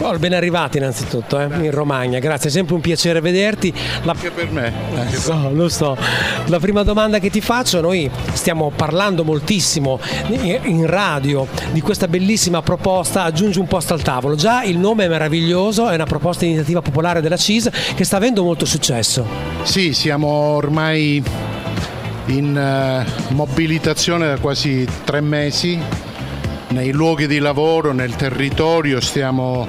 Oh, ben arrivati innanzitutto eh, in Romagna, grazie, è sempre un piacere vederti. La... Anche per me. Anche lo, so, lo so. La prima domanda che ti faccio, noi stiamo parlando moltissimo in radio di questa bellissima proposta Aggiungi un posto al tavolo. Già il nome è meraviglioso, è una proposta di iniziativa popolare della CIS che sta avendo molto successo. Sì, siamo ormai in uh, mobilitazione da quasi tre mesi nei luoghi di lavoro, nel territorio, stiamo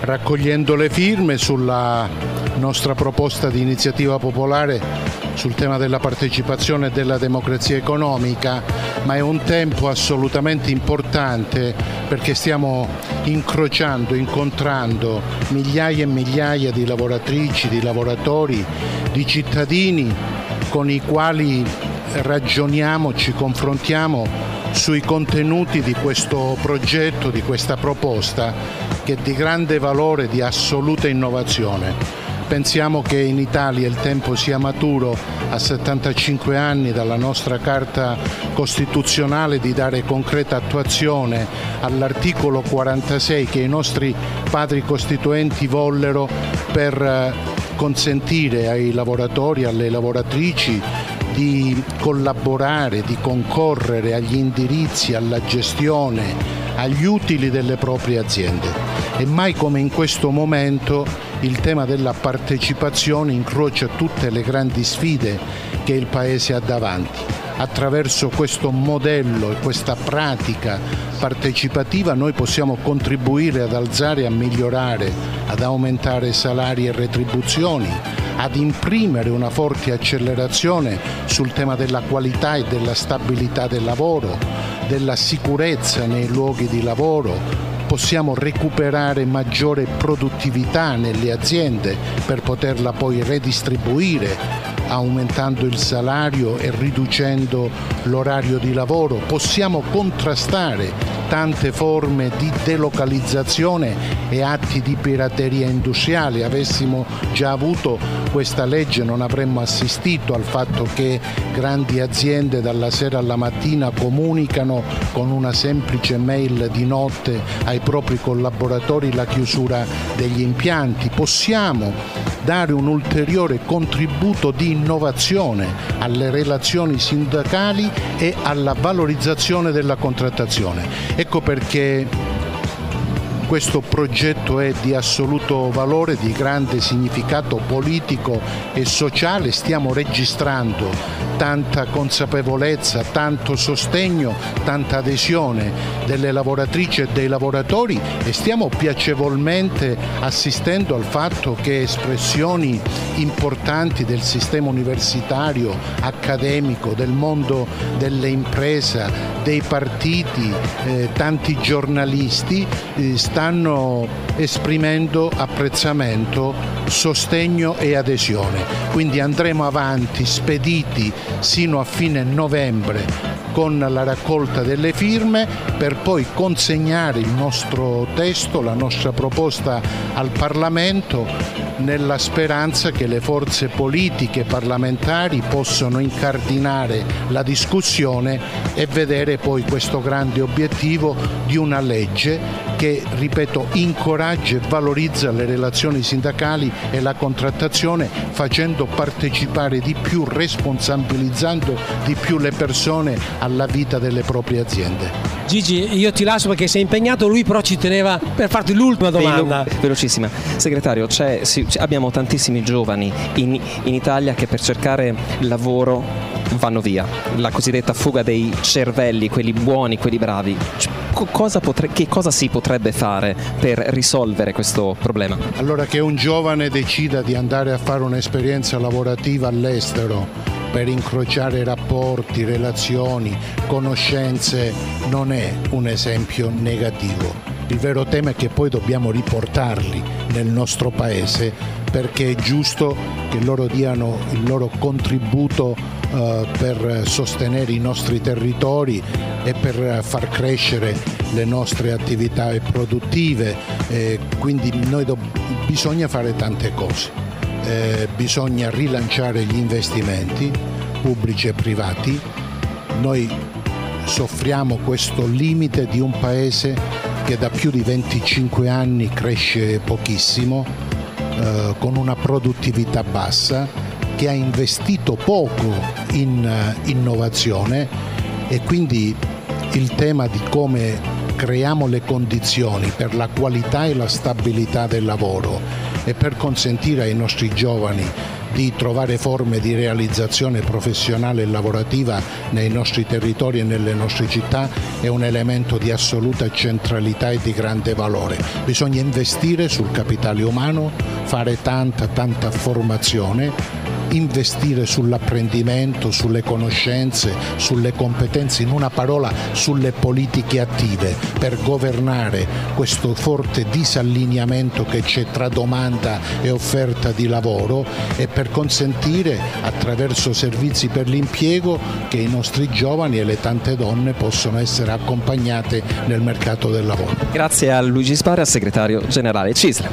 raccogliendo le firme sulla nostra proposta di iniziativa popolare sul tema della partecipazione e della democrazia economica, ma è un tempo assolutamente importante perché stiamo incrociando, incontrando migliaia e migliaia di lavoratrici, di lavoratori, di cittadini con i quali ragioniamo, ci confrontiamo sui contenuti di questo progetto, di questa proposta che è di grande valore, di assoluta innovazione. Pensiamo che in Italia il tempo sia maturo a 75 anni dalla nostra Carta Costituzionale di dare concreta attuazione all'articolo 46 che i nostri padri costituenti vollero per eh, consentire ai lavoratori, alle lavoratrici di collaborare, di concorrere agli indirizzi, alla gestione, agli utili delle proprie aziende. E mai come in questo momento il tema della partecipazione incrocia tutte le grandi sfide che il Paese ha davanti. Attraverso questo modello e questa pratica partecipativa noi possiamo contribuire ad alzare a migliorare, ad aumentare salari e retribuzioni, ad imprimere una forte accelerazione sul tema della qualità e della stabilità del lavoro, della sicurezza nei luoghi di lavoro, possiamo recuperare maggiore produttività nelle aziende per poterla poi redistribuire aumentando il salario e riducendo l'orario di lavoro, possiamo contrastare tante forme di delocalizzazione e atti di pirateria industriale. Avessimo già avuto questa legge non avremmo assistito al fatto che grandi aziende dalla sera alla mattina comunicano con una semplice mail di notte ai propri collaboratori la chiusura degli impianti. Possiamo dare un ulteriore contributo di innovazione alle relazioni sindacali e alla valorizzazione della contrattazione. Ecco perché questo progetto è di assoluto valore, di grande significato politico e sociale, stiamo registrando tanta consapevolezza, tanto sostegno, tanta adesione delle lavoratrici e dei lavoratori e stiamo piacevolmente assistendo al fatto che espressioni importanti del sistema universitario, accademico, del mondo delle imprese, dei partiti, eh, tanti giornalisti eh, stanno esprimendo apprezzamento, sostegno e adesione. Quindi andremo avanti spediti sino a fine novembre con la raccolta delle firme per poi consegnare il nostro testo, la nostra proposta al Parlamento nella speranza che le forze politiche parlamentari possano incardinare la discussione e vedere poi questo grande obiettivo di una legge che, ripeto, incoraggia e valorizza le relazioni sindacali e la contrattazione facendo partecipare di più, responsabilizzando di più le persone alla vita delle proprie aziende. Gigi, io ti lascio perché sei impegnato, lui però ci teneva per farti l'ultima domanda. Velo, velocissima. Segretario, sì, abbiamo tantissimi giovani in, in Italia che per cercare lavoro vanno via, la cosiddetta fuga dei cervelli, quelli buoni, quelli bravi cosa potre- che cosa si potrebbe fare per risolvere questo problema? Allora che un giovane decida di andare a fare un'esperienza lavorativa all'estero per incrociare rapporti, relazioni, conoscenze non è un esempio negativo. Il vero tema è che poi dobbiamo riportarli nel nostro paese perché è giusto che loro diano il loro contributo eh, per sostenere i nostri territori e per far crescere le nostre attività produttive. Eh, quindi do- bisogna fare tante cose. Eh, bisogna rilanciare gli investimenti pubblici e privati. Noi soffriamo questo limite di un paese che da più di 25 anni cresce pochissimo, eh, con una produttività bassa, che ha investito poco in uh, innovazione e quindi il tema di come creiamo le condizioni per la qualità e la stabilità del lavoro e per consentire ai nostri giovani di trovare forme di realizzazione professionale e lavorativa nei nostri territori e nelle nostre città è un elemento di assoluta centralità e di grande valore. Bisogna investire sul capitale umano, fare tanta tanta formazione investire sull'apprendimento, sulle conoscenze, sulle competenze, in una parola sulle politiche attive per governare questo forte disallineamento che c'è tra domanda e offerta di lavoro e per consentire attraverso servizi per l'impiego che i nostri giovani e le tante donne possono essere accompagnate nel mercato del lavoro. Grazie a Luigi Spara, segretario generale CISL.